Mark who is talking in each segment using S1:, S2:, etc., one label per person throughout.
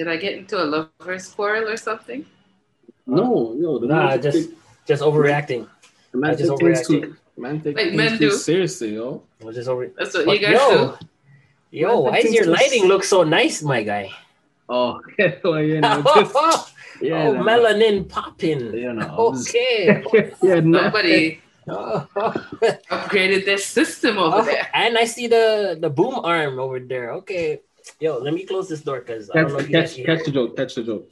S1: Did I get into a lover's quarrel or something?
S2: No, no, the
S3: Nah,
S2: man
S3: just just overreacting.
S2: the man
S3: I just overreacting.
S2: too, man take
S1: Like
S2: things
S1: men
S2: too
S1: do.
S2: seriously, yo.
S3: I was just over.
S1: That's what
S3: But
S1: you guys
S3: yo,
S1: do.
S3: yo,
S2: Man,
S3: why
S2: that
S3: does your lighting look so nice, my guy?
S2: Oh, well, you know,
S3: oh,
S2: just, yeah, oh, no.
S3: melanin popping.
S2: You know,
S3: Okay.
S2: yeah.
S1: Nobody
S3: Oh,
S1: upgraded their system over
S3: oh,
S1: there.
S3: and I see the the boom arm over there. Okay, yo, let me close this door because I don't know
S2: Catch,
S3: if you guys
S2: catch,
S3: can
S2: catch the joke. Catch the joke.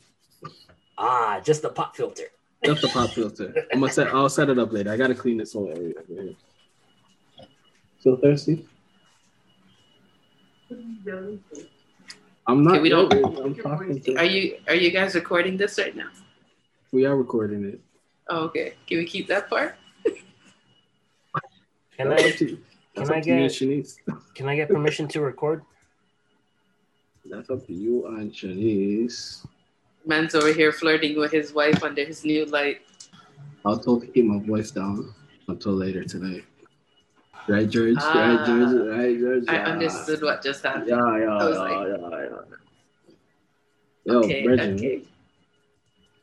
S3: Ah, just the pop filter.
S2: Just the pop filter. I'm gonna set. I'll set it up later. I gotta clean this whole area. up. Still thirsty? I'm not.
S1: Okay, we don't-
S2: I'm talking to-
S1: Are you are you guys recording this right now?
S2: we are recording it.
S1: Oh, okay. Can we keep that part?
S3: Can
S2: That's
S3: I
S2: up to you. That's
S3: can I
S2: up to you and
S3: get- can I get permission to record?
S2: That's up to you and Shanice.
S1: Man's over here flirting with his wife under his new light.
S2: I'll talk to keep my voice down until later tonight. Right, George?
S1: Ah,
S2: right, George? Right, George?
S1: I
S2: Yeah.
S1: understood what just happened.
S2: Yeah, yeah,
S1: I was
S2: yeah,
S1: like-
S2: yeah, yeah. Yo,
S1: okay,
S2: Bridget,
S1: okay.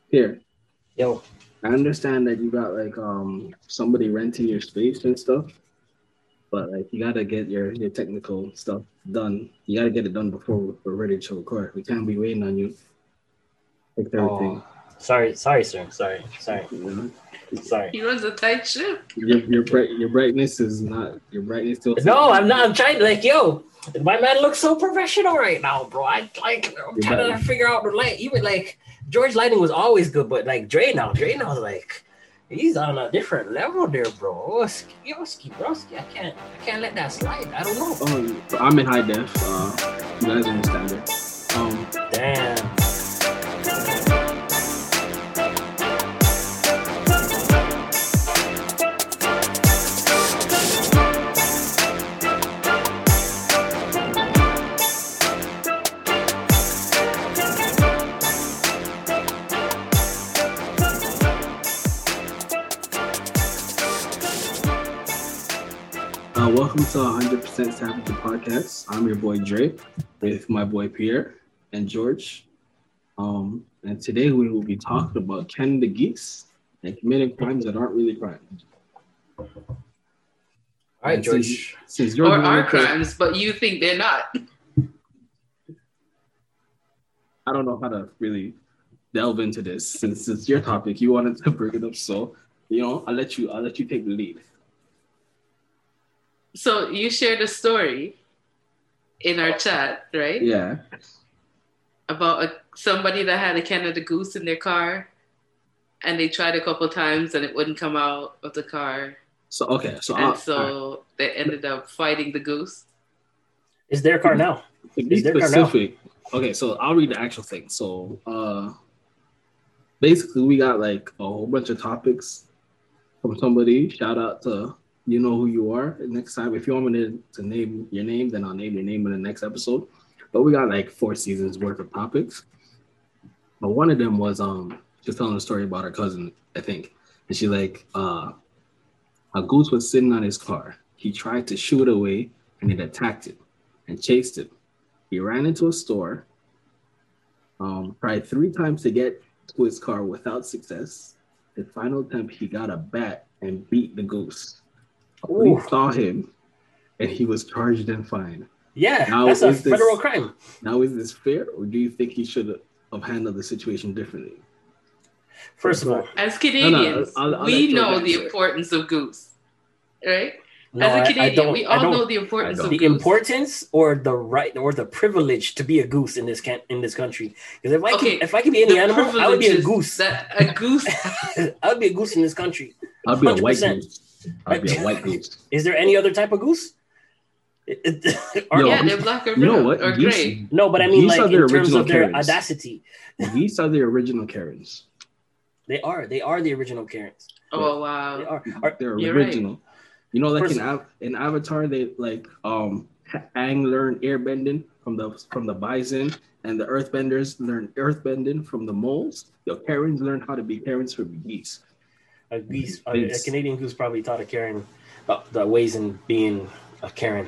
S2: here.
S3: Yo,
S2: I understand that you got like um somebody renting your space and stuff, but like you gotta get your your technical stuff done. You gotta get it done before we're ready to record. We can't be waiting on you. Fix everything.
S3: oh, sorry, sorry, sir. Sorry, sorry,
S2: You
S3: sorry.
S1: He runs a tight ship.
S2: Your your bright your brightness is not your brightness still.
S3: No, I'm not. I'm trying to like, yo, my man looks so professional right now, bro. I like, I'm
S2: You're
S3: trying to figure out the light. Even like George lighting was always good, but like Dre now, Dre now, like he's on a different level there, bro. Yo, ski, broski, I can't, I can't let that slide. I don't know.
S2: Oh, I'm in high def. Uh, you guys understand it. Um,
S3: Damn.
S2: Uh, welcome to 100% Savage Podcast. I'm your boy Dre with my boy Pierre and George. Um, and today we will be talking about Canada Geese and committing crimes that aren't really crimes.
S3: All right,
S2: And
S3: George.
S2: Since, since George
S1: Or
S2: wanted
S1: are
S2: to-
S1: crimes, but you think they're not.
S2: I don't know how to really delve into this since it's your topic. You wanted to bring it up, so you know I'll let you. I'll let you take the lead.
S1: So you shared a story in our chat, right?
S2: Yeah.
S1: About a, somebody that had a Canada Goose in their car, and they tried a couple times and it wouldn't come out of the car,
S2: So okay. So
S1: and
S2: I'll,
S1: so they ended up fighting the goose.
S3: It's their car now.
S2: to be
S3: Is there car now?
S2: specific, okay, so I'll read the actual thing. So uh basically we got like a whole bunch of topics from somebody. Shout out to you know who you are. Next time, if you want me to, to name your name, then I'll name your name in the next episode. But we got like four seasons worth of topics. But one of them was um just telling a story about her cousin, I think. And she like uh a goose was sitting on his car. He tried to shoot away and it attacked it and chased him. He ran into a store, um, tried three times to get to his car without success. The final attempt, he got a bat and beat the goose. Police
S3: Ooh.
S2: saw him, and he was charged and fined.
S3: Yeah,
S2: Now,
S3: that's a
S2: is this-
S3: federal crime.
S2: Now, is this fair, or do you think he should have handled the situation differently?
S3: First of all,
S1: As Canadians,
S2: I'll- I'll
S1: we know the
S2: answer.
S1: importance of goose, right?
S3: no,
S1: As a Canadian,
S3: don't-
S1: we all know the importance of
S3: the
S1: goose.
S3: importance or the right or the privilege to be a goose in this can in this country. Because if I
S1: Okay,
S3: can if I could be any animal, I would be a goose.
S1: That a goose.
S3: I would be a goose in this country.
S2: I'll be a white goose. I'll be a white goose.
S3: Is there any other type of goose? It- it- or-
S2: Yo,
S1: yeah, they're black or
S2: You know what?
S1: or
S2: Geese-
S1: gray.
S3: no, but I mean like in terms of their
S2: Karens.
S3: audacity.
S2: These are the original Karens.
S3: They are. They are the original Karens.
S1: Oh
S3: They
S1: wow.
S3: are. Are-
S2: They're
S1: You're right.
S2: original. You know, like
S3: First-
S2: in, in Avatar, they like um Aang learned airbending from the from the bison, and the Earthbenders learned earthbending from the moles. The Karens learned how to be Karens from geese.
S3: Uh, a geese. A, a Canadian goose probably taught a Karen about the ways in being a Karen.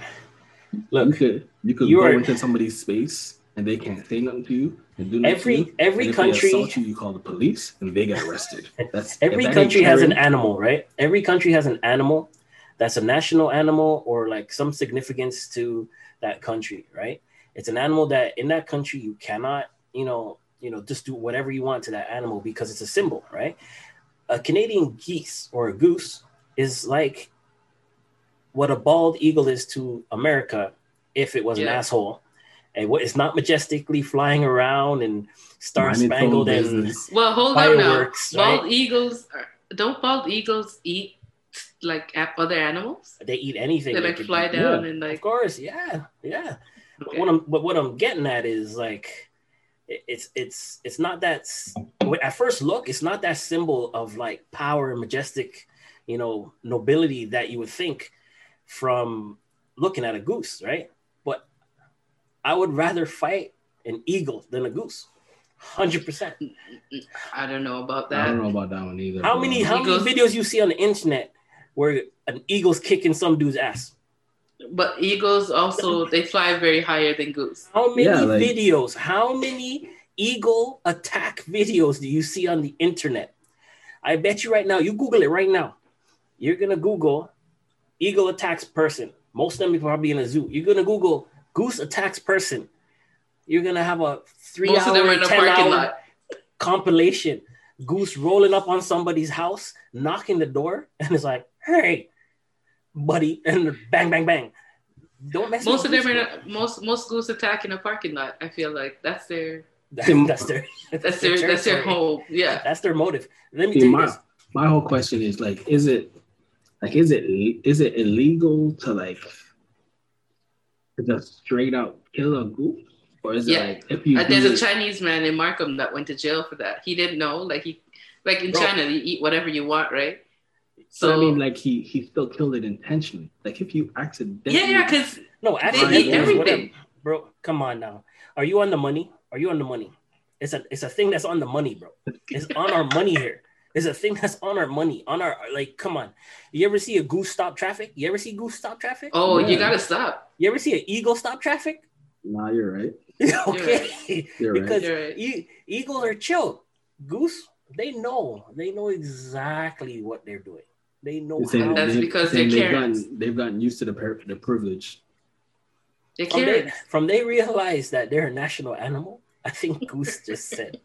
S2: you
S3: Look,
S2: could you could
S3: you
S2: go
S3: are-
S2: into somebody's space and they can't say nothing to you and do nothing
S3: Every
S2: to you.
S3: every
S2: they
S3: country
S2: assault you, you call the police and they get arrested. That's
S3: every country has an animal, right? Every country has an animal that's a national animal or like some significance to that country, right? It's an animal that in that country you cannot, you know, you know, just do whatever you want to that animal because it's a symbol, right? A Canadian geese or a goose is like what a bald eagle is to America if it was an asshole. And what it's not majestically flying around and star
S2: Mind its own
S3: spangled and
S2: business.
S1: Well, hold on now. Bald
S3: right?
S1: eagles are, don't bald eagles eat like other animals?
S3: they eat anything.
S1: They
S3: they
S1: like
S3: could
S1: fly
S3: eat.
S1: down and like.
S3: Of course, yeah, yeah. But what I'm but what I'm getting at is like it- it's it's it's not that s- at first look it's not that symbol of like power and majestic you know nobility that you would think from looking at a goose right but i would rather fight an eagle than a goose 100% mm, mm, mm.
S1: I don't know about that.
S2: I don't know about that one either.
S3: how
S2: bro.
S3: many how many videos you see on the internet where an eagle's kicking some dude's ass
S1: But eagles also they fly very higher than goose.
S3: How many
S2: Yeah, like-
S3: videos? How many eagle attack videos do you see on the internet? I bet you right now, you Google it right now. You're gonna Google eagle attacks person. Most of them are probably in a zoo. You're gonna Google goose attacks person. You're gonna have a three
S1: Most of them
S3: hour,
S1: are in the
S3: 10
S1: parking
S3: hour
S1: lot.
S3: compilation. Goose rolling up on somebody's house, knocking the door, and it's like, hey, buddy, and bang, bang, bang. Don't mess
S1: Most of them
S3: goose,
S1: are in a, most most schools attack in a parking lot. I feel like that's their
S3: bro. that's their
S1: that's their that's their
S3: territory.
S1: home. Yeah.
S3: That's their motive. Let me
S2: See,
S3: tell you
S2: my,
S3: this.
S2: my whole question is like, is it like is it is it illegal to like to just straight out kill a goose? Or is
S1: Yeah.
S2: it like if you
S1: Uh,
S2: do
S1: there's a
S2: it-
S1: Chinese man in Markham that went to jail for that. He didn't know, like he, like in
S3: Bro.
S1: China, you eat whatever you want, right?
S2: So
S1: So
S2: I mean like he he still killed it intentionally. Like if you accidentally
S1: yeah, yeah, because
S3: No,
S1: they
S3: actually,
S1: eat
S2: Right.
S1: everything.
S3: bro. Come on now. Are you on the money? Are you on the money? It's a it's a thing that's on the money, bro. It's on our money here. It's a thing that's on our money. On our like, come on. You ever see a goose stop traffic? You ever see goose stop traffic?
S1: Oh, you gotta stop.
S3: You ever see an eagle stop traffic?
S2: Nah, you're right.
S3: okay,
S2: You're right.
S3: because
S1: You're right.
S3: e- eagles are chill. Goose, they know. They know exactly what they're doing. They know
S2: saying
S3: how.
S1: That's
S2: they-
S1: because they're
S2: they've gotten they've gotten used to the per- the privilege.
S1: They're
S3: from they, from they realize that they're a national animal, I think Goose just said,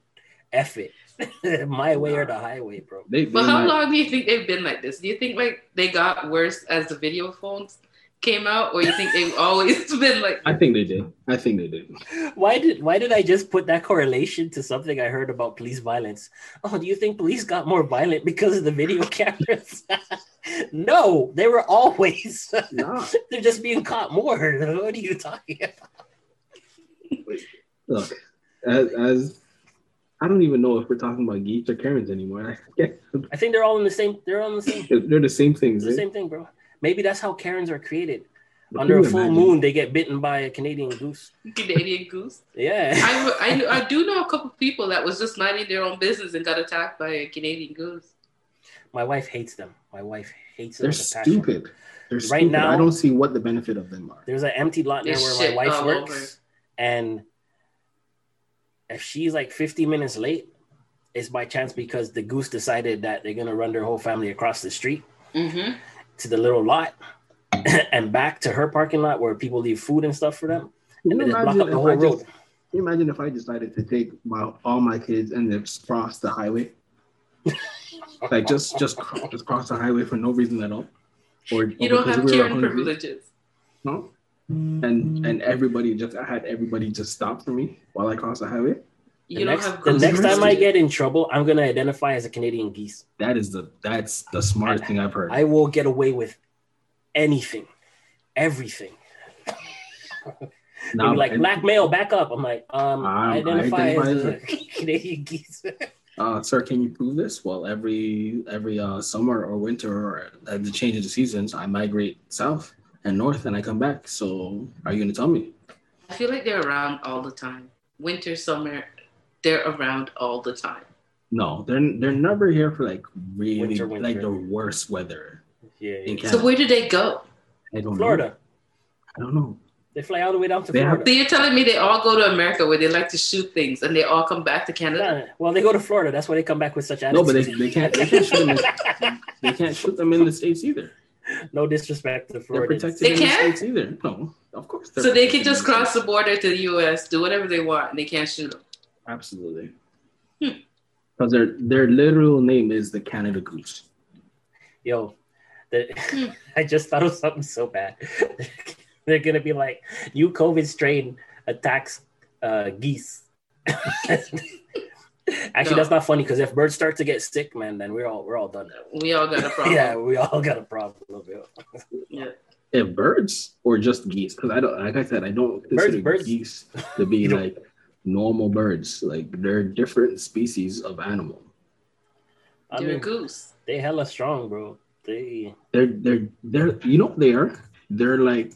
S3: "F it, my way or the highway, bro."
S2: They,
S1: But
S2: they
S1: how
S2: might-
S1: long do you think they've been like this? Do you think like they got worse as the video phones came out, or you think they've always been like?
S2: I think they did. I think they did.
S3: Why did why did I just put that correlation to something I heard about police violence? Oh, do you think police got more violent because of the video cameras? no, they were always.
S2: Nah.
S3: They're just being caught more. What are you talking about?
S2: Look, as, as I don't even know if we're talking about geeks or Karens anymore.
S3: I think they're all in the same. They're all in the same.
S2: They're the same things.
S3: The
S2: eh?
S3: same thing, bro. Maybe that's how Karens are created.
S2: But
S3: Under a full
S2: imagine?
S3: moon, they get bitten by a Canadian goose.
S1: Canadian goose.
S3: Yeah.
S1: I, I, I do know a couple people that was just minding their own business and got attacked by a Canadian goose.
S3: My wife hates them. My wife hates them.
S2: They're
S3: with passion.
S2: stupid. They're
S3: Right
S2: stupid.
S3: now-
S2: I don't see what the benefit of them are.
S3: There's an empty lot near where my wife works,
S1: over.
S3: and if she's like 50 minutes late, it's by chance because the goose decided that they're gonna run their whole family across the street
S1: Mm-hmm.
S3: To the little lot and back to her parking lot where people leave food and stuff for them,
S2: Can
S3: and
S2: you
S3: block
S2: imagine
S3: up the
S2: if
S3: whole
S2: I
S3: road.
S2: Can you imagine if I decided to take my all my kids and just cross the highway? like just just cro- just cross the highway for no reason at all. Or
S1: You
S2: or
S1: don't
S2: because
S1: have
S2: we were
S1: Karen
S2: hungry,
S1: privileges.
S2: No. And and everybody just I had everybody just stop for me while I cross the highway.
S3: The
S1: don't
S3: next,
S1: have
S3: the next time I get in trouble, I'm gonna identify as a Canadian geese.
S2: That is the that's the smartest thing I've heard.
S3: I will get away with anything, everything.
S2: Now,
S3: Maybe like
S2: and-
S3: black male, back up. I'm like, um,
S2: Um,
S3: I identify,
S2: identify
S3: as
S2: as
S3: a Canadian geese.
S2: uh, sir, can you prove this? Well, every every uh, summer or winter or at the change of the seasons, I migrate south and north, and I come back. So, are you going to tell me?
S1: I feel like they're around all the time. Winter, summer, they're around all the time.
S2: No, they're they're never here for like really
S3: Winter, winter.
S2: like the worst weather
S3: yeah, yeah.
S1: So where do they go?
S2: I don't know.
S3: Florida.
S2: I don't know.
S3: They fly all the way down to
S2: They have-
S3: Florida.
S1: So you're telling me they all go to America where they like to shoot things and they all come back to Canada?
S3: Yeah, well, they go to Florida. That's why they come back with such
S2: No,
S3: attitude.
S2: but they, they can't they can't shoot them. In, they can't shoot them in the states either.
S3: no disrespect to
S2: They're
S3: Florida.
S2: protected
S1: They can't?
S2: the states either. No, of course.
S1: So they can just cross the border to the U.S., do whatever they want, and they can't shoot them.
S2: Absolutely.
S1: Hmm.
S2: Because their their literal name is the Canada Goose.
S3: Yo, the,
S1: Hmm.
S3: I just thought of something so bad. They're gonna be like, new COVID strain attacks uh, geese. Actually,
S1: No.
S3: that's not funny because if birds start to get sick, man, then we're all we're all done.
S1: We all got a problem.
S3: Yeah, we all got a problem. yo.
S1: Yeah.
S2: If birds or just geese, because I don't like I said I don't
S3: Birds-
S2: consider
S3: birds-
S2: geese to be like normal birds. Like they're different species of animal.
S3: I
S1: You're a
S3: mean,
S1: goose.
S3: they hella strong, bro. They
S2: They're they're they're you know what they are? They're like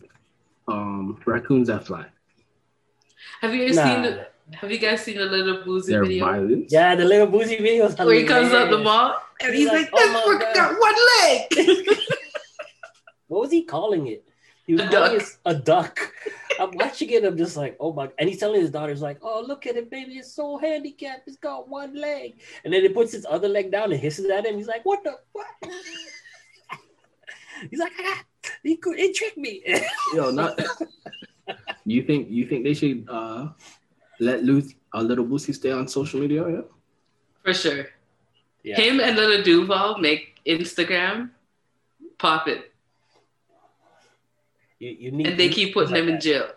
S2: um raccoons that fly.
S1: Have you ever
S3: nah.
S1: seen the? Have you guys seen the little Boosie
S2: They're
S1: video
S2: violent.
S3: Yeah, the little Boosie videos.
S1: where he comes out the mall and
S3: He's
S1: he's
S3: like,
S1: like,
S3: "Oh
S1: "This
S3: my
S1: fucker got one leg."
S3: What was he calling it? He was
S1: A
S3: calling
S1: duck.
S3: a duck. I'm watching it. I'm just like, oh my! And he's telling his daughter, daughters like, oh look at it, baby, it's so handicapped. It's got one leg. And then he puts his other leg down and hisses at him. He's like, what the what? he's like, ah, he could, he tricked me.
S2: Yo, not. you think you think they should uh let loose a little Boosie stay on social media? Yeah.
S1: For sure.
S3: yeah.
S1: Him and little Duval make Instagram pop it,
S3: You, you need,
S1: and they keep putting
S3: like
S1: them in jail.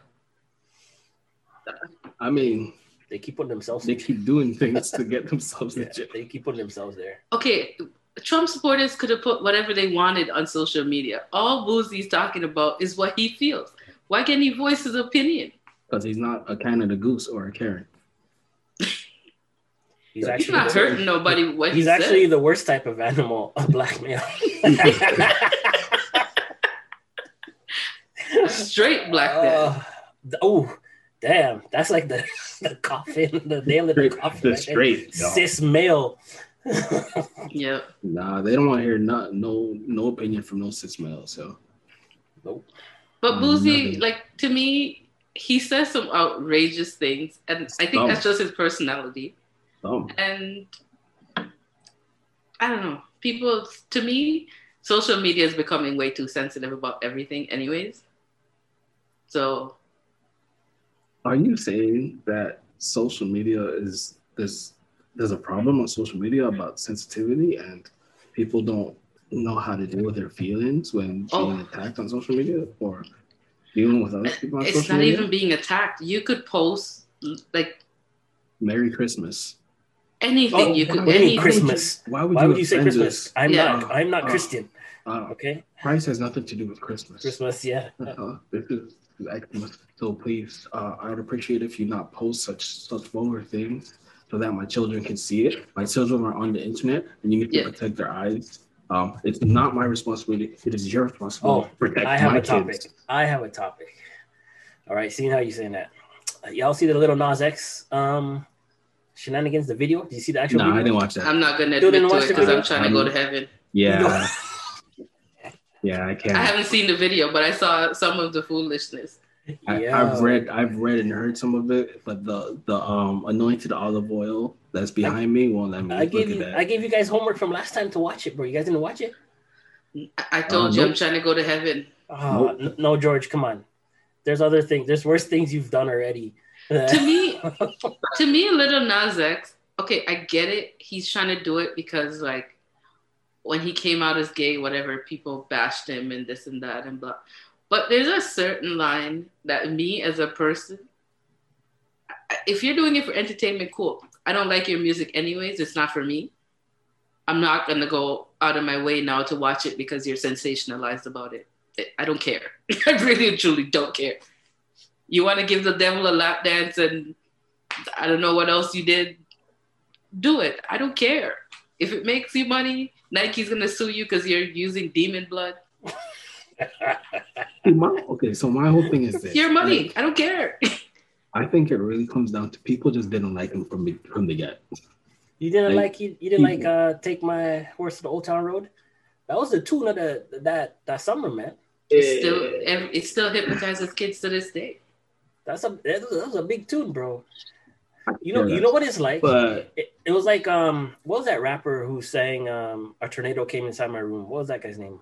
S2: I mean,
S3: They keep putting themselves.
S2: they keep doing things to get themselves
S3: yeah,
S2: in jail.
S3: they keep putting themselves there.
S1: Okay, Trump supporters could have put whatever they wanted on social media. All Boosie's talking about is what he feels. Why can't he voice his opinion?
S2: Because he's not a Canada goose or a Karen.
S3: He's
S2: He's
S1: He's
S3: actually
S1: not hurting nobody. What
S3: He's
S1: he
S3: actually
S1: said.
S3: the worst type of animal, a black male.
S1: straight black man.
S3: Uh, oh, damn! That's like the the coffin, the nail in the coffin.
S2: the straight. dog.
S3: cis male.
S1: Yep.
S2: Nah, they don't want to hear no no no opinion from no cis male. So
S3: nope.
S1: But
S2: Mm,
S1: Boosie,
S2: nothing.
S1: like to me, he says some outrageous things, and I think
S2: Dumb.
S1: that's just his personality.
S2: um,
S1: And I don't know. People, to me, social media is becoming way too sensitive about everything, anyways. So
S2: are you saying that social media is there's there's a problem on social media about sensitivity and people don't know how to deal with their feelings when being
S1: Oh.
S2: attacked on social media or dealing with other people on
S1: it's
S2: social
S1: not
S2: media?
S1: even being attacked. You could post like
S2: Merry Christmas.
S1: anything.
S3: Oh,
S1: you could
S3: do you mean
S1: anything.
S3: Christmas?
S2: Why would
S3: Why
S2: you,
S3: would you say Christmas?
S2: us?
S3: I'm
S1: Yeah.
S3: not. I'm not
S2: Uh,
S3: Christian.
S2: Uh,
S3: Okay,
S2: Christ has nothing to do with Christmas.
S3: Christmas. Yeah.
S2: Uh, this is So please, uh, I would appreciate if you not post such such vulgar things so that my children can see it. My children are on the internet, and you need to
S1: Yeah.
S2: protect their eyes. Um, it's not my responsibility. It is your responsibility
S3: Oh,
S2: to protect
S3: I have
S2: my
S3: a topic.
S2: kids.
S3: I have a topic. All right, seeing how you saying that. Uh, y'all see the little Nas X um shenanigans, the video? Did you see the actual
S2: No,
S3: video?
S2: I didn't watch that.
S1: I'm not gonna
S3: You
S1: admit
S3: didn't
S1: to
S3: watch
S1: it because I'm
S3: video?
S1: trying to go to heaven.
S2: yeah, yeah, I can't.
S1: I haven't seen the video, but I saw some of the foolishness.
S2: I,
S3: Yeah.
S2: I've read, I've read and heard some of it, but the the um anointed olive oil that's behind me won't let me
S3: I
S2: look
S3: gave
S2: at
S3: you
S2: that.
S3: I gave you guys homework from last time to watch it, bro. You guys didn't watch it?
S1: I, I told
S2: Uh,
S1: you I'm trying to go to heaven.
S3: Oh, n- no, George, come on. There's other things. There's worse things you've done already.
S1: to me, to me, a Little Nas X. Okay, I get it. He's trying to do it because like when he came out as gay, whatever, people bashed him and this and that and blah. But there's a certain line that me as a person, if you're doing it for entertainment, cool. I don't like your music anyways. It's not for me. I'm not gonna go out of my way now to watch it because you're sensationalized about it. I don't care. I really truly don't care. You want to give the devil a lap dance and I don't know what else you did. Do it. I don't care. If it makes you money, Nike's gonna sue you because you're using demon blood.
S2: My- okay, so my whole thing is this:
S1: Your money.
S2: Like,
S1: I don't care.
S2: I think it really comes down to people just didn't like him from the, from the get.
S3: You didn't
S2: Like,
S3: like you, you didn't like uh take my horse to the old town road? That was the tune of the that that summer, man.
S1: It's still it still hypnotizes kids to this day.
S3: That's a that was a big tune, bro. You know, you know what it's like. But it, it, was like um, what was that rapper who sang um, "A Tornado Came Inside My Room"? What was that guy's name?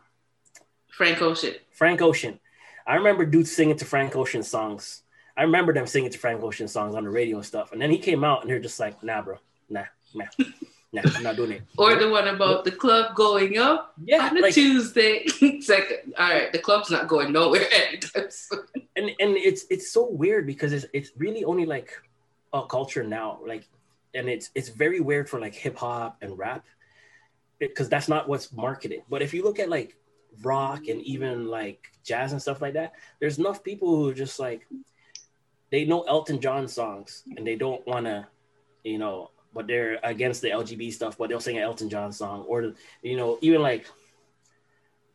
S1: Frank Ocean.
S3: Frank Ocean. I remember dudes singing to Frank Ocean songs. I remember them singing to Frank Ocean songs on the radio and stuff. And then he came out and they're just like, nah, bro, nah, nah. Nah, I'm not doing it.
S1: or the one about the club going up yeah, on a like, Tuesday. it's like, all right, the club's not going nowhere anytime soon.
S3: And and it's it's so weird because it's it's really only like a culture now, like, and it's it's very weird for like hip hop and rap because that's not what's marketed. But if you look at like rock and even like jazz and stuff like that, there's enough people who just like they know Elton John songs and they don't want to, you know, but they're against the LGBT stuff, but they'll sing an Elton John song or you know even like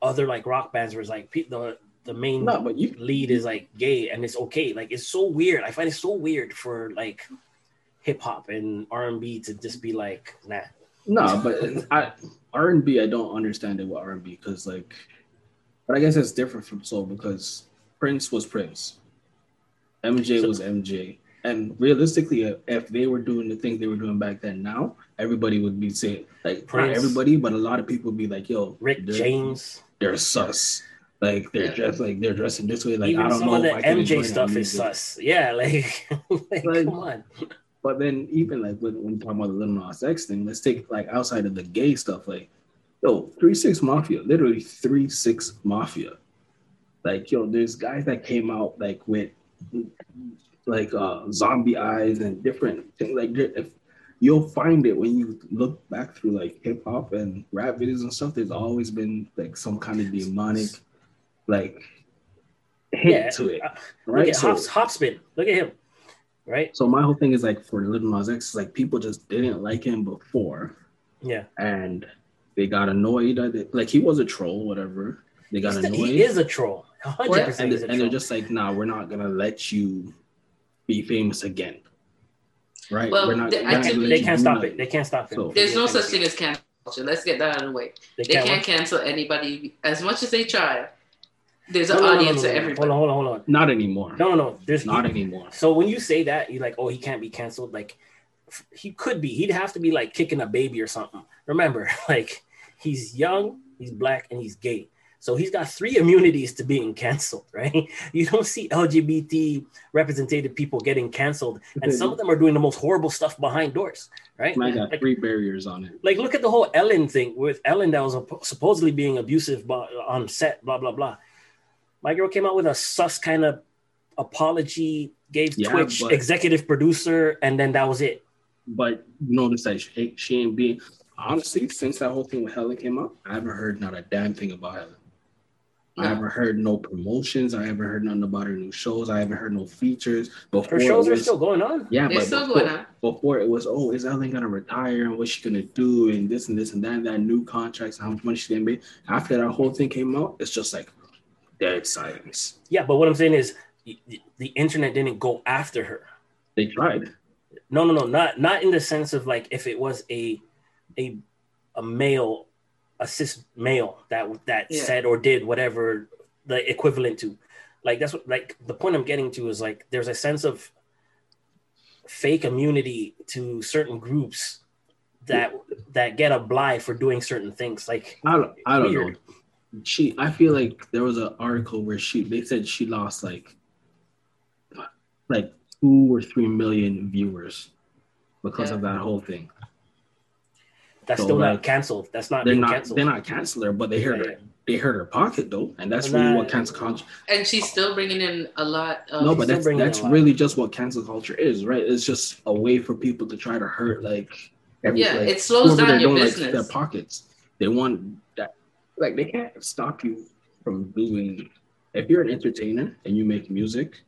S3: other like rock bands where it's like the the main no, but you, lead is like gay and it's okay. Like it's so weird. I find it so weird for like hip hop and R and B to just be like nah.
S2: No, but I R and B I don't understand it with R and B because like, but I guess it's different from soul because Prince was Prince, MJ so, was MJ, and realistically, uh, if they were doing the things they were doing back then, now everybody would be saying like Prince, not everybody, but a lot of people would be like, "Yo,
S3: Rick James,
S2: they're sus." Like they're yeah. dressed like they're dressing this way. Like
S3: Even
S2: I don't
S3: some
S2: know.
S3: Of the MJ stuff is sus. Yeah, like, like, like, come on.
S2: But then even like when, when you talk about the Little Nas X thing, let's take like outside of the gay stuff, like yo, three six mafia, literally three six mafia. Like yo, there's guys that came out like with like uh zombie eyes and different things. Like if you'll find it when you look back through like hip hop and rap videos and stuff. There's always been like some kind of demonic like hit yeah. to it, uh,
S3: right? Look at so, Hop, Hopsin. Look at him right?
S2: So my whole thing is like for Little Nas X, like people just didn't like him before,
S3: yeah,
S2: and they got annoyed. Like he was a troll, whatever. They got
S3: He's
S2: annoyed.
S3: The, he is a troll, hundred percent.
S2: And, and they're just like, nah, we're not gonna let you be famous again. Right?
S1: Well,
S2: we're not,
S1: they,
S3: we're not they can't stop it. They can't stop it.
S1: So, There's no such thing as cancel culture. Let's get that out of the way. They, they can't, can't cancel anybody as much as they try. There's an no, audience no, no, no, everybody.
S3: Hold on, hold on, hold on.
S2: Not anymore.
S3: No, no, no. There's
S2: not anymore.
S3: So when you say that, you're like, oh, he can't be canceled. Like he could be. He'd have to be like kicking a baby or something. Remember, like he's young, he's black, and he's gay. So he's got three immunities to being canceled, right? You don't see LGBT representative people getting canceled, and some of them are doing the most horrible stuff behind doors, right?
S2: I got like, three barriers on it.
S3: Like, look at the whole Ellen thing with Ellen that was supposedly being abusive uh, on set, blah blah blah. My girl came out with a sus kind of apology, gave yeah, Twitch but, executive producer, and then that was it.
S2: But you notice that she, she ain't being honestly since that whole thing with Helen came up. I haven't heard not a damn thing about Helen. I haven't heard no promotions. I haven't heard nothing about her new shows. I haven't heard no features.
S3: Before her shows was, are still going on.
S2: Yeah, They're but still before, going on. before it was, oh, is Ellen gonna retire and what's she gonna do and this and this and that and that new contracts, how much money she's gonna make. After that whole thing came out, it's just like, dead silence.
S3: Yeah, but what I'm saying is the internet didn't go after her.
S2: They tried.
S3: No, no, no, not not in the sense of like if it was a a a male a cis male that that yeah. said or did whatever the equivalent to like that's what like the point i'm getting to is like there's a sense of fake immunity to certain groups that that get a blight for doing certain things like
S2: i don't, I don't know she I feel like there was an article where she they said she lost like like two or three million viewers because yeah. of that whole thing.
S3: That's so still like, not canceled. That's not
S2: they're not
S3: canceled.
S2: they're not canceled her, but they heard her they hurt her pocket though, and that's really what cancel culture.
S1: And she's still bringing in a lot.
S2: Of, no, but that's that's really just what cancel culture is, right? It's just a way for people to try to hurt like.
S1: Every, yeah, like, it slows down your business. Like,
S2: their pockets. They want like they can't stop you from doing if you're an entertainer and you make music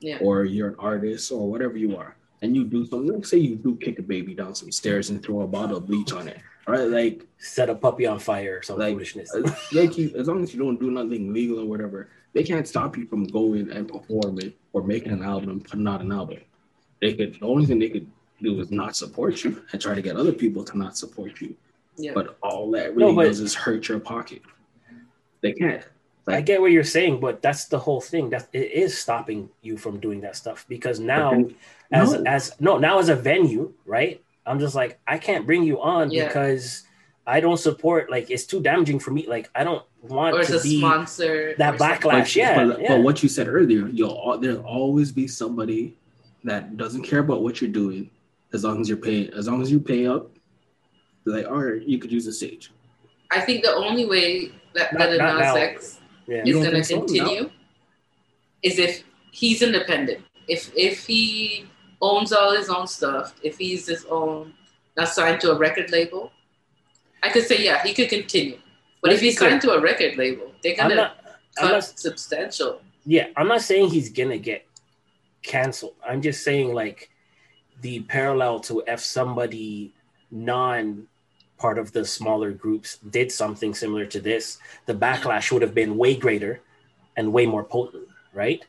S1: yeah.
S2: or you're an artist or whatever you are and you do something like say you do kick a baby down some stairs and throw a bottle of bleach on it right? Like
S3: set a puppy on fire or some like, foolishness.
S2: Uh, like you, as long as you don't do nothing legal or whatever they can't stop you from going and performing or making an album putting out an album. They could the only thing they could do is not support you and try to get other people to not support you
S1: yeah.
S2: But all that really no, but, does is hurt your pocket. They can't.
S3: I get what you're saying, but that's the whole thing. That it is stopping you from doing that stuff because now,
S2: then-
S3: as
S2: No.
S3: as no now as a venue, right? I'm just like I can't bring you on
S1: Yeah.
S3: because I don't support. Like it's too damaging for me. Like I don't want
S1: Or
S3: to
S1: a
S3: be
S1: sponsor.
S3: that
S1: or something.
S3: backlash. yeah,
S2: but,
S3: yeah.
S2: but what you said earlier, you'll al- there'll always be somebody that doesn't care about what you're doing as long as you're paying. As long as you pay up, they're like, all right, you could use the stage.
S1: I think the only way that
S3: Not-
S1: Lil
S3: not
S1: Nas. X
S3: yeah.
S1: Is going to
S2: think so? No?
S1: continue is if he's independent. If if he owns all his own stuff, if he's his own not signed to a record label, I could say yeah, he could continue. But
S3: Let's
S1: if he's
S3: be clear.
S1: signed to a record label, they're gonna
S3: not. I'm
S1: cut
S3: not
S1: substantial.
S3: yeah, I'm not saying he's gonna get canceled. I'm just saying like the parallel to if somebody non part of the smaller groups did something similar to this, the backlash would have been way greater and way more potent, right?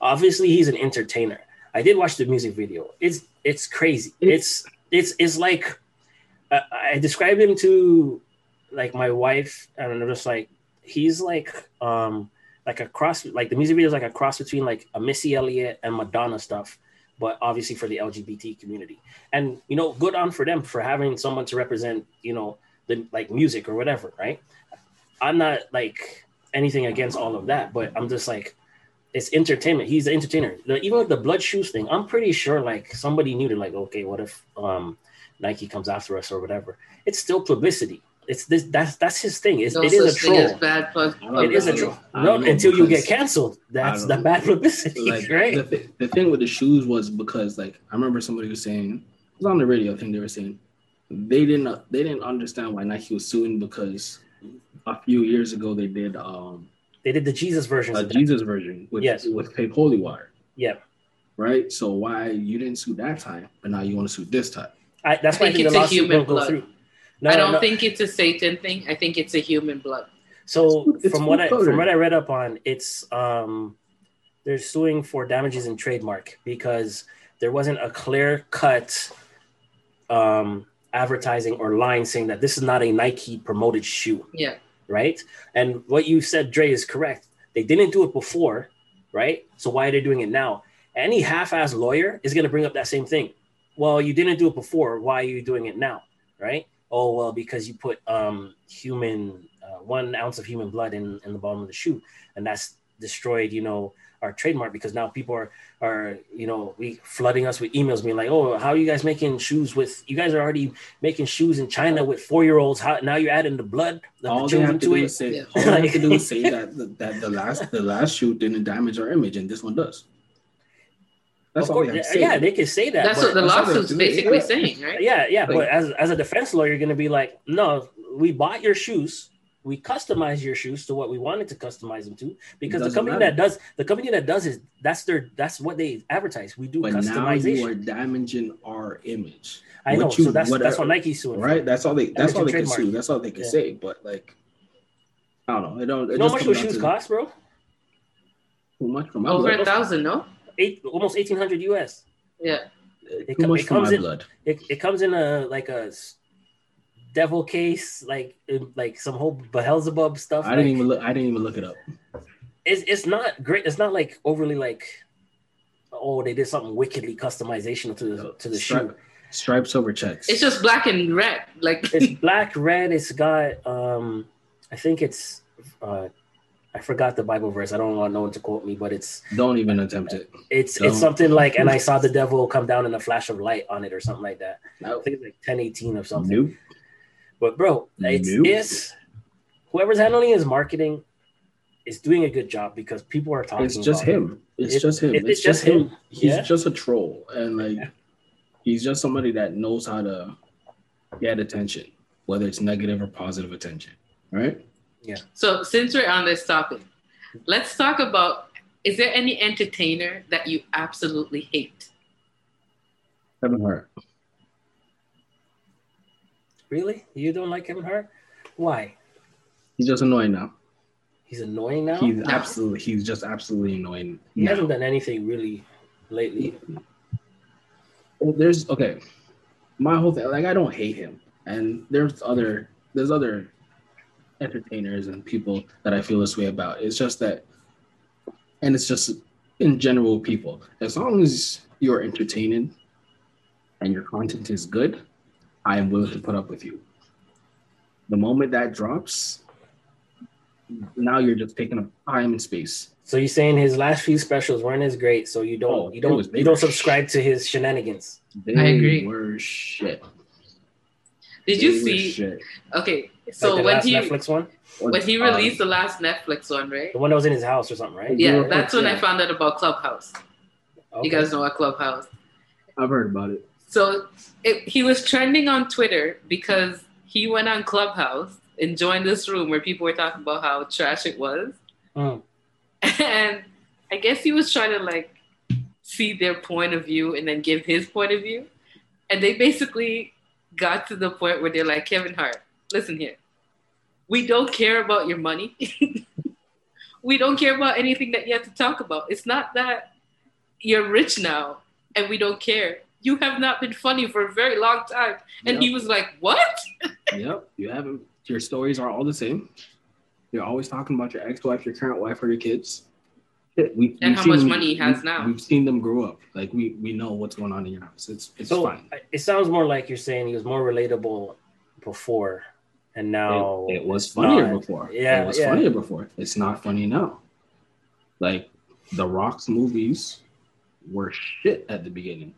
S3: Obviously, he's an entertainer. I did watch the music video. It's it's crazy. It's it's it's like uh, I described him to like my wife, and I'm just like he's like um like a cross like the music video is like a cross between like a Missy Elliott and Madonna stuff, but obviously for the LGBT community. And you know, good on for them for having someone to represent, you know, the like music or whatever, right? I'm not like anything against all of that, but I'm just like it's entertainment. He's an entertainer. The, even with the blood shoes thing, I'm pretty sure like somebody knew to like, okay, what if um Nike comes after us or whatever? It's still publicity. It's this that's that's his thing. It's,
S1: No
S3: it is a
S1: such
S3: troll.
S1: bad pub-
S3: It is a
S2: know.
S3: troll. No, until you get canceled. That's the bad publicity,
S2: like
S3: right?
S2: the, thi- the thing with the shoes was because like I remember somebody was saying it was on the radio. I think they were saying they didn't they didn't understand why Nike was suing because a few years ago they did um
S3: They did the Jesus version.
S2: a Jesus version with
S3: Yes.
S2: with Cape Holy Water,
S3: Yeah,
S2: right? So why you didn't sue that time, but now you want to sue this time?
S3: I, that's why I
S1: think
S3: think
S1: it's
S3: the
S1: a
S3: lawsuit
S1: human
S3: don't go
S1: blood.
S3: through. No,
S1: I don't
S3: no.
S1: think it's a Satan thing. I think it's a human blood.
S3: So
S2: It's
S3: from what I
S2: full-colored.
S3: from what I read up on, it's um they're suing for damages in trademark because there wasn't a clear cut um advertising or line saying that this is not a Nike promoted shoe.
S1: Yeah.
S3: right? And what you said, Dre, is correct. They didn't do it before, right? So why are they doing it now? Any half-ass lawyer is going to bring up that same thing. Well, you didn't do it before. Why are you doing it now, right? Oh well, because you put um, human uh, one ounce of human blood in in the bottom of the shoe, and that's destroyed, you know, our trademark because now people are are you know we flooding us with emails being like, oh, how are you guys making shoes with? You guys are already making shoes in China with four year olds. How now you're adding the blood of
S2: all
S3: the
S2: they have to
S3: to
S2: do
S3: it?
S2: is say
S1: Yeah.
S2: all they have to do is say that that the last the last shoe didn't damage our image, and this one does. That's
S3: Of
S2: all
S3: course,
S2: they have to say.
S3: yeah, they can say that.
S1: That's what the
S2: that's all
S1: lawsuit's basically
S2: Yeah.
S1: saying, right?
S3: yeah, yeah. but as as a defense lawyer, you're going to be like, no, we bought your shoes. We customized your shoes to what we wanted to customize them to because the company
S2: matter.
S3: that does the company that does is that's their that's what they advertise. We do
S2: But now you are damaging our image.
S3: I know,
S2: what you-
S3: so that's
S2: what-
S3: that's what Nike's suing. for.
S2: Right? That's all they that's
S3: Damaging
S2: all they can
S3: trademark.
S2: sue. That's all they can
S3: Yeah.
S2: say. But like I don't know. It don't it
S3: You know how much
S2: comes
S3: those shoes cost, bro?
S2: Too much for my
S1: Over
S2: blood.
S1: a thousand, no?
S3: Eight almost eighteen hundred US.
S1: Yeah.
S3: It
S2: Too
S3: co-
S2: much
S3: it comes
S2: my
S3: in-
S2: blood.
S3: It, it comes in a like a devil case, like like some whole Beelzebub stuff.
S2: I didn't even look I didn't even look it up.
S3: it's it's not great. It's not like overly like, oh, they did something wickedly customizational to the to the shoe.
S2: Stripes over checks.
S1: It's just black and red. Like
S3: It's black, red. It's got um, I think it's uh, I forgot the Bible verse. I don't want no one to quote me, but it's
S2: don't even attempt it.
S3: it's
S2: Don't.
S3: it's something like, and I saw the devil come down in a flash of light on it or something like that. I
S2: No.
S3: think it's like ten eighteen or something.
S2: Nope.
S3: But bro, it's
S2: Nope.
S3: it's whoever's handling his marketing is doing a good job because people are talking.
S2: It's just
S3: it.
S2: him. It's
S3: It-
S2: just him.
S3: it-
S2: it's, just him. He's
S3: Yeah.
S2: just a troll. And like he's just somebody that knows how to get attention, whether it's negative or positive attention. Right?
S1: So since we're on this topic, let's talk about is there any entertainer that you absolutely hate?
S2: Kevin Hart.
S3: Really? You don't like Kevin Hart? Why?
S2: He's just annoying now.
S3: He's annoying now.
S2: He's absolutely he's just absolutely annoying.
S3: he
S2: now.
S3: hasn't done anything really lately.
S2: Well, there's okay. My whole thing, like I don't hate him, and there's other there's other entertainers and people that I feel this way about. It's just that, and it's just in general people. As long as you're entertaining and your content is good, I am willing to put up with you. The moment that drops, now you're just taking up time and space.
S3: So you're saying his last few specials weren't as great, so you don't
S2: Oh,
S3: you don't you don't
S2: were
S3: subscribe to his shenanigans.
S2: They
S1: I agree.
S2: Were shit.
S1: Did you
S2: They were
S1: see?
S2: shit.
S1: Okay,
S3: Like
S1: so
S3: the
S1: when
S3: last
S1: he
S3: Netflix one,
S1: when he
S2: Um,
S1: released the last Netflix one, right?
S3: the one that was in his house or something, right?
S1: Yeah,
S2: Yeah,
S1: that's when I found out about Clubhouse.
S3: Okay.
S1: You guys know what Clubhouse.
S2: I've heard about it.
S1: So it, he was trending on Twitter because he went on Clubhouse and joined this room where people were talking about how trash it was.
S3: Mm.
S1: And I guess he was trying to like see their point of view and then give his point of view. And they basically got to the point where they're like, Kevin Hart, listen here. We don't care about your money. we don't care about anything that you have to talk about. It's not that you're rich now and we don't care. You have not been funny for a very long time. And
S2: Yep.
S1: he was like, What?
S2: Yep, you haven't. Your stories are all the same. You're always talking about your ex-wife, your current wife, or your kids. Shit, we,
S1: And
S2: we've
S1: how much
S2: them-
S1: money he has
S2: we've-
S1: now.
S2: We've seen them grow up. Like we we know what's going on in your house. It's it's
S3: So
S2: fine.
S3: Uh, it sounds more like you're saying he was more relatable before, and now
S2: it, it was funnier
S3: not.
S2: before.
S3: Yeah,
S2: it was
S3: yeah.
S2: funnier before. It's not funny now. Like the Rock's movies were shit at the beginning.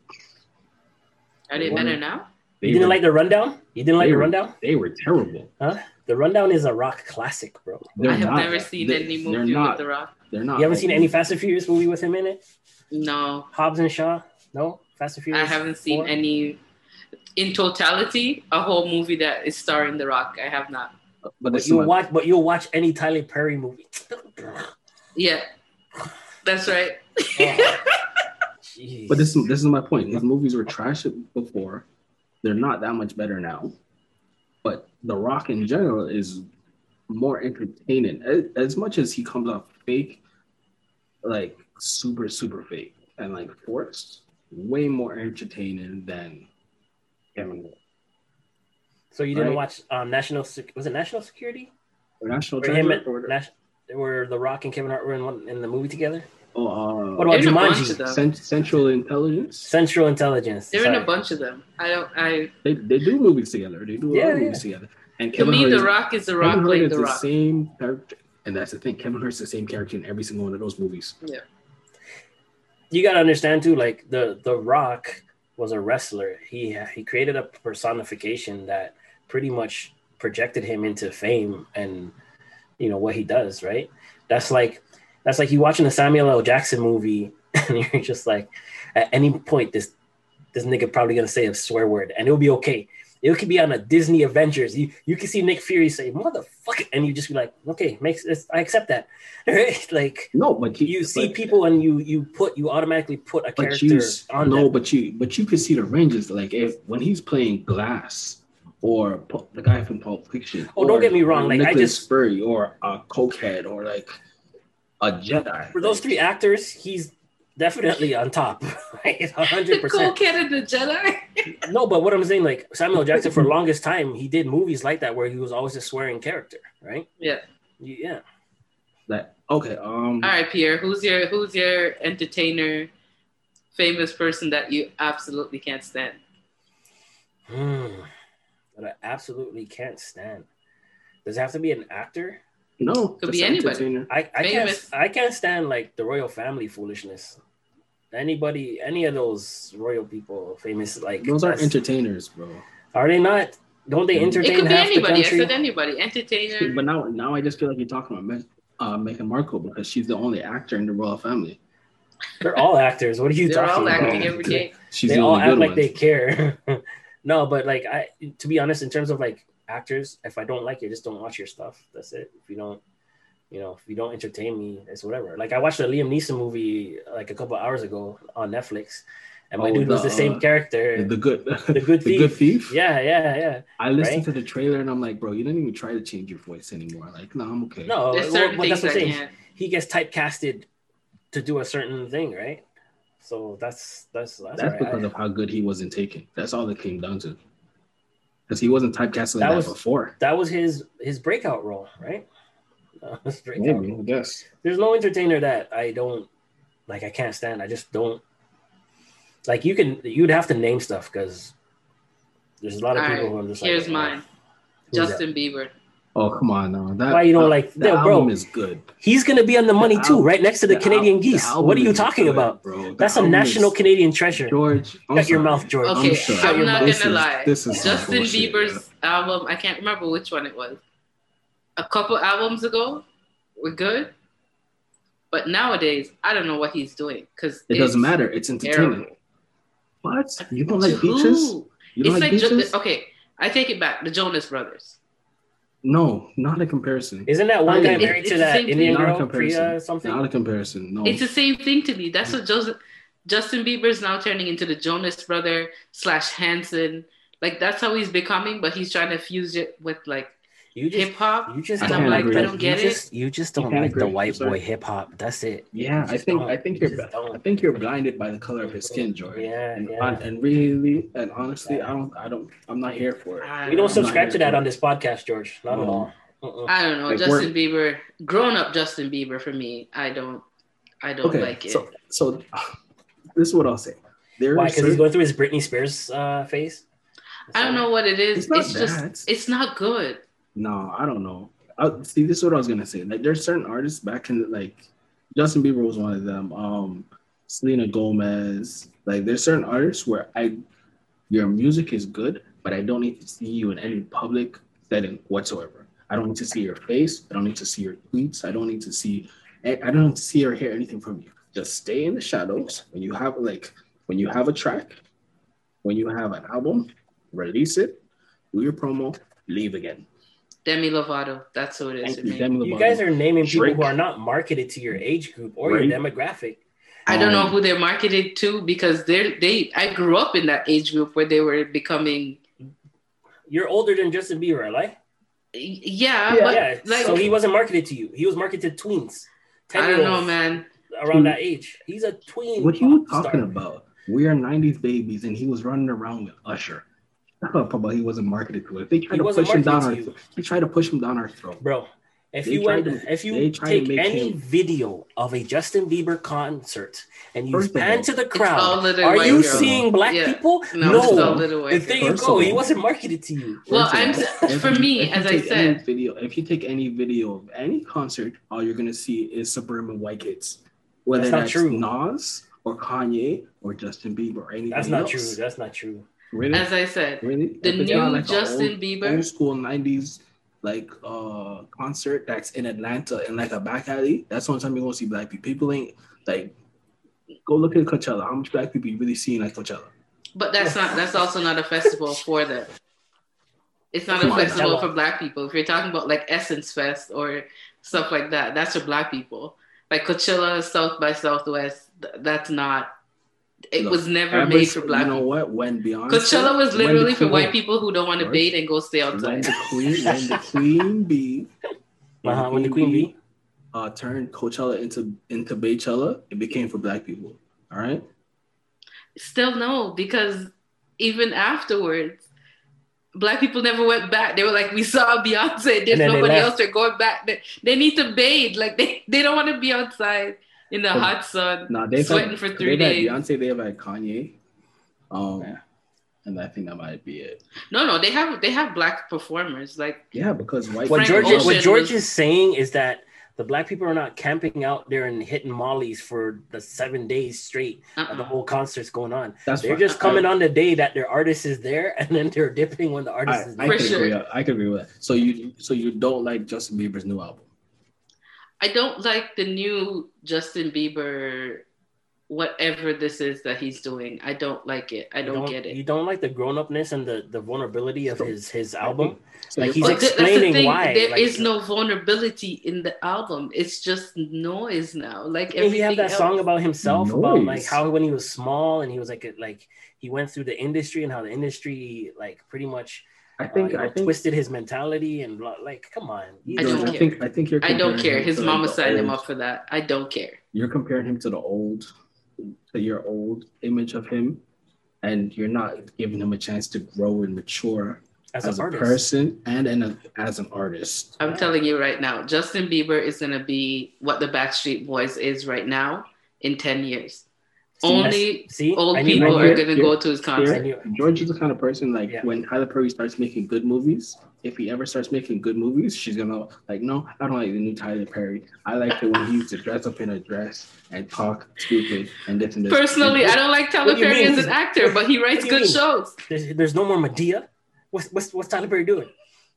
S1: Are they better now?
S2: They
S3: You didn't
S2: were,
S3: like the rundown? You didn't like
S2: They
S3: the
S2: were-
S3: rundown?
S2: They were terrible. Huh?
S3: The rundown is a rock classic, bro.
S2: They're
S1: I have
S2: not-
S1: never seen
S2: they-
S1: any movie
S2: not,
S1: with The Rock.
S2: They're not.
S3: You haven't seen any Fast and Furious movie with him in it?
S1: No,
S3: Hobbs and Shaw? No? Fast and Furious.
S1: I haven't seen
S3: 4?
S1: any. In totality, a whole movie that is starring The Rock. I have not.
S2: But
S3: But you'll watch but you'll watch any Tyler Perry movie.
S1: Yeah, that's right.
S3: Jeez.
S2: But this this is my point. His movies were trash before. They're not that much better now. But The Rock in general is more entertaining. As, as much as he comes off fake, like super super fake and like forced, way more entertaining than Kevin Hart.
S3: So you didn't
S2: Right.
S3: watch um, National Sec- was it National Security?
S2: Or National
S3: Where him
S2: Treasure.
S3: and
S2: Or,
S3: Nas- where The Rock and Kevin Hart were in one in the movie together?
S2: oh, uh,
S3: What about
S1: There's a
S3: Jumanji?
S2: Cent- Central Intelligence.
S3: Central Intelligence.
S1: They're in a bunch of them. I don't. I
S2: They, they do movies together. They do a
S3: Yeah,
S2: lot of
S3: yeah.
S2: movies together. And
S1: to
S2: Kevin
S1: me,
S2: Hart
S1: The
S2: is-
S1: Rock is The
S2: Kevin
S1: Rock
S2: Hart
S1: playing
S2: is
S1: The
S2: the
S1: Rock.
S2: same character, and that's the thing. Kevin Hart's the same character in every single one of those movies. Yeah.
S3: You got to understand too like the the rock was a wrestler. He he created a personification that pretty much projected him into fame and you know what he does right? That's like that's like you watching a samuel l. Jackson movie and you're just like at any point this this nigga probably gonna say a swear word and it'll be okay it could be on a Disney Avengers. You you can see Nick Fury say "motherfucker," and you just be like, "Okay, makes I accept that." Right? Like
S2: No, but you,
S3: you see
S2: but-
S3: people and you you put you automatically put a character
S2: you
S3: on
S2: no,
S3: them.
S2: but you but you could see the ranges. Like if when he's playing Glass or the guy from Pulp Fiction.
S3: Oh, don't get me wrong, like, I just-
S2: Spurry or a cokehead or like a Jedi.
S3: For those three actors, he's definitely on top, right? hundred percent.
S1: cool kid and the Jedi.
S3: No, but what I'm saying, like Samuel Jackson, for the longest time, he did movies like that where he was always a swearing character, right?
S1: Yeah.
S3: Yeah.
S2: that okay. Um,
S1: All right, Pierre. Who's your Who's your entertainer, famous person that you absolutely can't stand?
S3: Hmm. That I absolutely can't stand. Does it have to be an actor?
S2: No,
S1: Could be anybody.
S2: entertainer.
S3: I, I can't I can't stand like the royal family foolishness. Anybody, any of those royal people, famous like
S2: Those are entertainers, bro.
S3: Are they not? Don't they
S2: It
S1: It
S3: entertain
S1: could be
S3: half
S1: anybody. I
S3: country?
S1: said anybody. Entertainer.
S2: But now, now I just feel like you're talking about Meg, uh, Meghan Markle because she's the only actor in the royal family.
S3: They're all actors. What are you talking about?
S1: They're
S3: talking
S1: all
S3: about?
S1: acting every day.
S2: She's
S3: they
S2: the
S3: all act
S2: good
S3: like
S2: one.
S3: they care. no, but like I, to be honest, in terms of like actors, if I don't like you, just don't watch your stuff. That's it. If you don't, you know, if you don't entertain me, it's whatever. Like I watched a Liam Neeson movie like a couple hours ago on Netflix, and my
S2: Oh,
S3: dude was
S2: the,
S3: the same
S2: uh,
S3: character.
S2: the good,
S3: The good
S2: the good
S3: thief.
S2: thief.
S3: yeah, yeah, yeah.
S2: I listened
S3: right?
S2: to the trailer and I'm like, bro, you didn't even try to change your voice anymore. Like, no, I'm okay.
S3: No,
S1: There's
S3: well,
S1: certain
S3: but that's what
S1: I
S3: I'm saying.
S1: can't.
S3: He gets typecasted to do a certain thing, right? So that's that's that's,
S2: that's
S3: all right.
S2: because
S3: I-
S2: of how good he wasn't taken. That's all it came down to. Because he wasn't typecasted like
S3: That
S2: that,
S3: was-
S2: before.
S3: That was his his breakout role, right? Uh, breakout
S2: Maybe,
S3: role.
S2: I guess.
S3: There's no entertainer that I don't like. I can't stand. I just don't like. You can you'd have to name stuff because there's a lot of
S1: All
S3: people
S1: right,
S3: who I'm just like.
S1: Here's mine.
S3: who's that?
S1: Justin Bieber.
S2: Oh come on, no. That
S3: Why you don't
S2: that-
S3: like-
S2: the
S3: Yeah, bro.
S2: album is good.
S3: He's gonna be on the money
S2: The
S3: too,
S2: al-
S3: right next to the,
S2: The
S3: Canadian
S2: al-
S3: geese.
S2: album
S3: What are you talking
S2: good,
S3: about?
S2: bro? The
S3: That's a national
S2: is-
S3: Canadian treasure.
S2: George. I'm
S3: Shut your mouth, George.
S1: Okay,
S2: sorry.
S3: Shut
S1: I'm not.
S2: This
S1: gonna
S2: is-
S1: lie.
S2: this is some
S1: Justin
S2: bullshit,
S1: Bieber's album, I can't remember which one it was. A couple albums ago were good, but nowadays I don't know what he's doing because
S2: It doesn't matter. It's entertaining.
S1: Terrible.
S2: What? You don't like beaches?
S1: who?
S2: You don't
S1: It's
S2: like
S1: like, Jo-
S2: beaches?
S1: okay, I take it back. The Jonas Brothers.
S2: No, not a comparison.
S3: Isn't that one guy
S2: It's-
S3: married
S1: it's
S3: to that
S1: same
S3: Indian.
S2: Not a
S3: girl,
S2: comparison.
S3: Priya, something?
S2: Not a comparison. No.
S1: It's the same thing to me. That's what Joseph, Justin Bieber's now turning into the Jonas Brother slash Hanson. Like that's how he's becoming, but he's trying to fuse it with like
S3: You just
S1: hip hop.
S3: You just
S2: I
S3: don't like
S2: agree.
S3: the,
S2: I
S1: don't get
S3: you
S1: it.
S3: Just, you just don't
S2: can't
S3: like the white boy hip hop. That's it.
S2: yeah, I think
S3: don't.
S2: I think
S3: You
S2: you're
S3: don't.
S2: I think you're blinded by the color of his skin, George.
S3: Yeah,
S2: And,
S3: yeah.
S2: and really and honestly, I don't I don't I'm not here for it.
S1: I
S3: We don't
S1: know.
S3: subscribe to that on this podcast, George. Not at all. Uh-uh.
S1: I don't know.
S2: Like,
S1: Justin Bieber, grown up Justin Bieber for me, I don't, I don't
S2: Okay,
S1: like it.
S2: so so this is what I'll say. There
S3: Why?
S2: are
S3: Because he's going through his Britney Spears uh, phase.
S1: I don't know what it is.
S2: It's
S1: It's, just, it's not good.
S2: No, I don't know. I, see, this is what I was gonna say. Like, there's certain artists back in like Justin Bieber was one of them. Um, Selena Gomez. Like, there's certain artists where I, your music is good, but I don't need to see you in any public setting whatsoever. I don't need to see your face. I don't need to see your tweets. I don't need to see. I don't need to see or hear anything from you. Just stay in the shadows. When you have like, when you have a track, when you have an album, release it, do your promo, leave again.
S1: Demi Lovato, that's who it is
S2: Thank you,
S1: me.
S2: Demi
S3: You guys are naming people
S2: Drake.
S3: who are not marketed to your age group or
S2: Drake.
S3: your demographic.
S1: I don't know
S2: Um,
S1: who they're marketed to because they're they. I grew up in that age group where they were becoming.
S3: You're older than Justin Bieber, right?
S1: Yeah,
S2: Yeah.
S1: but
S3: yeah.
S1: like
S3: so he wasn't marketed to you. He was marketed to tweens.
S1: I don't know, man.
S3: Around that age, he's a tween.
S2: What are you talking
S3: star.
S2: about? We are '90s babies, and he was running around with Usher. Shut he wasn't marketed to it. They tried
S3: He
S2: to push him down our.
S3: marketed to.
S2: They tried to push him down our throat.
S3: bro? If
S2: They
S3: you went,
S2: to-
S3: if you take any
S2: him-
S3: video of a Justin Bieber concert and you
S2: First
S3: pan
S2: all,
S3: to the crowd, are you
S1: girls.
S3: seeing black
S1: Yeah.
S3: people?
S1: No,
S3: No.
S1: it's all little
S3: there you go.
S2: of
S3: He wasn't marketed to you.
S1: Well, I'm
S2: all,
S1: for me, as I said-
S2: video if you take any video of any concert, all you're gonna see is suburban white kids, whether
S3: That's
S2: that's,
S3: true.
S2: Nas or Kanye or Justin Bieber or anything
S3: That's not
S2: else.
S3: true. That's not true.
S2: Really?
S1: As I said,
S2: Really?
S1: the new
S2: like
S1: Justin
S2: old,
S1: Bieber-
S2: old school '90s like uh concert that's in Atlanta in like a back alley. That's the only time you're gonna see black people. People ain't like go look at Coachella. How much black people you really seeing at Coachella?
S1: but that's not. That's also not a festival for them. It's not
S2: Come
S1: a festival
S3: Coachella.
S1: for black people. If you're talking about like Essence Fest or stuff like that, that's for black people. Like Coachella, South by Southwest, th- that's not. It
S2: Look,
S1: was never
S2: Ever
S1: made for black
S2: You know what? When Beyonce
S1: Coachella was literally for white people who don't want to bathe and go stay outside.
S2: When
S1: outside.
S2: the queen, when the queen bee,
S3: Uh-huh, when the Queen Bee.
S2: uh, turned Coachella into into Baychella, it became for black people. All right.
S1: Still no, because even afterwards, black people never went back. They were like, we saw Beyonce. There's
S3: And they
S1: nobody else. They're going back. They, they need to bathe. Like they, they don't want to be outside in the hot sun,
S2: Now they've
S1: sweating
S2: had,
S1: for three
S2: they've
S1: days.
S2: had Beyonce, they've had Kanye, um,
S3: Yeah.
S2: and I think that might be it.
S1: No, no, they have they have black performers. Like
S2: Yeah, because white.
S3: What
S1: Frank
S3: George,
S1: Ocean
S3: what George
S1: was-
S3: is saying is that the black people are not camping out there and hitting mollies for the seven days straight.
S1: uh-uh.
S3: The whole concert's going on.
S2: That's
S3: They're
S2: fine.
S3: just coming
S2: I,
S3: on the day that their artist is there, and then they're dipping when the artist
S2: I,
S3: is
S2: I
S3: there.
S1: For
S2: can
S1: sure.
S2: agree. I can agree with that. So you, so you don't like Justin Bieber's new album?
S1: I don't like the new Justin Bieber, whatever this is that he's doing. I don't like it. I
S3: You
S1: don't, get it.
S3: You don't like the grown upness and the, the vulnerability of his his album. Like, he's
S1: But th-
S3: explaining why,
S1: There is
S3: like-
S1: no vulnerability in the album. It's just noise now. Like
S3: Didn't he have
S1: everything
S3: that song about himself about like how when he was small and he was like a, like he went through the industry and how the industry like pretty much
S2: I
S3: uh,
S2: think
S3: know,
S2: I think
S3: twisted his mentality and blah- like come on.
S1: I don't
S2: I
S1: care.
S2: think I think you're.
S1: I don't care. His
S2: to,
S1: mama
S2: like, the
S1: signed him up for that. I don't care.
S2: You're comparing him to the old, to your old image of him, and you're not giving him a chance to grow and mature
S3: As,
S2: as a
S3: artist.
S2: person and and as an artist.
S1: I'm
S3: Yeah.
S1: telling you right now, Justin Bieber is gonna be what the Backstreet Boys is right now in 10 years. Only
S3: See,
S1: old
S3: I knew-
S1: people
S3: I
S1: are gonna go to his concert.
S2: George is the kind of person like
S3: Yeah.
S2: when Tyler Perry starts making good movies. If he ever starts making good movies, she's gonna like, no, I don't like the new Tyler Perry. I like it when he used to dress up in a dress and talk stupid and this and this.
S1: Personally, I don't like Tyler
S3: What do you
S1: Perry
S3: mean?
S1: as an actor, but he writes
S3: What do you
S1: good
S3: mean?
S1: shows.
S3: There's, there's no more Madea. What's, what's what's Tyler Perry doing?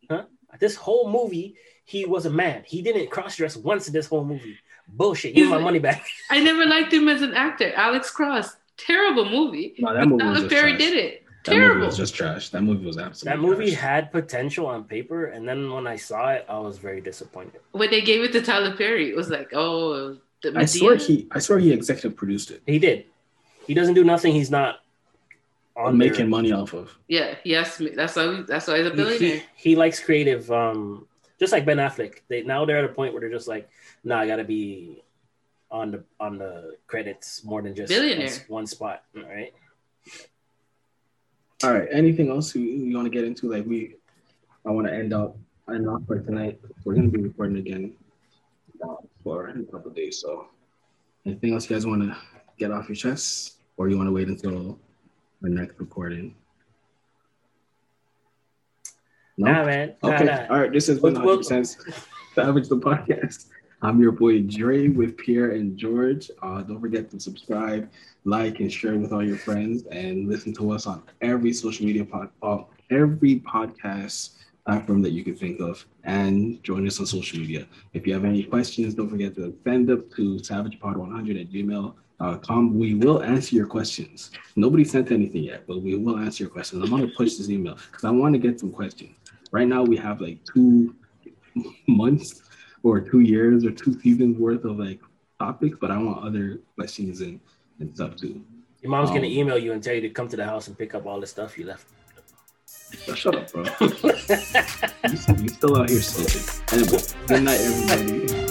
S3: Huh? This whole movie, he was a man. He didn't cross dress once in this whole movie. Bullshit. Give my money back.
S1: I never liked him as an actor. Alex Cross, terrible movie.
S2: No, that
S1: But
S2: movie was
S1: Tyler
S2: just
S1: Perry
S2: trash.
S1: did it.
S2: That movie was just trash. That movie was
S3: That movie
S2: trash.
S3: had potential on paper, and then when I saw it, I was very disappointed.
S1: when they gave it to Tyler Perry, it was like, oh, the
S2: I swear he, I swear he executive produced it.
S3: He did. He doesn't do nothing. He's not on
S2: making money off of.
S1: Yeah, yes, that's why. That's why he's a
S3: He-
S1: billionaire.
S3: He, he likes creative. Um, just like Ben Affleck. They now they're at a point where they're just like, nah, I gotta be on the on the credits more than just
S1: Billionaire.
S3: one, one spot. All right.
S2: All right. Anything else you, you want to get into? Like we, I want to end up end off for tonight. We're gonna be recording again for a couple of days. So, anything else you guys want to get off your chest, or you want to wait until the next recording? No.
S3: Nah, man. Nah,
S2: Okay.
S3: nah.
S2: All right. This has been 100 percent Savage the podcast. I'm your boy Dre with Pierre and George. Uh, don't forget to subscribe, like, and share with all your friends, and listen to us on every social media pod, uh, every podcast platform that you can think of, and join us on social media. If you have any questions, don't forget to send them to savagepod100 at gmail.com. We will answer your questions. Nobody sent anything yet, but we will answer your questions. I'm going to push this email because I want to get some questions. Right now, we have like two months or two years or two seasons worth of like topics, but I want other questions and, and stuff too.
S3: Your mom's gonna
S2: Um,
S3: email you and tell you to come to the house and pick up all the stuff you left.
S2: Shut up, bro. you, you still out here sleeping. Anyway, good night, everybody.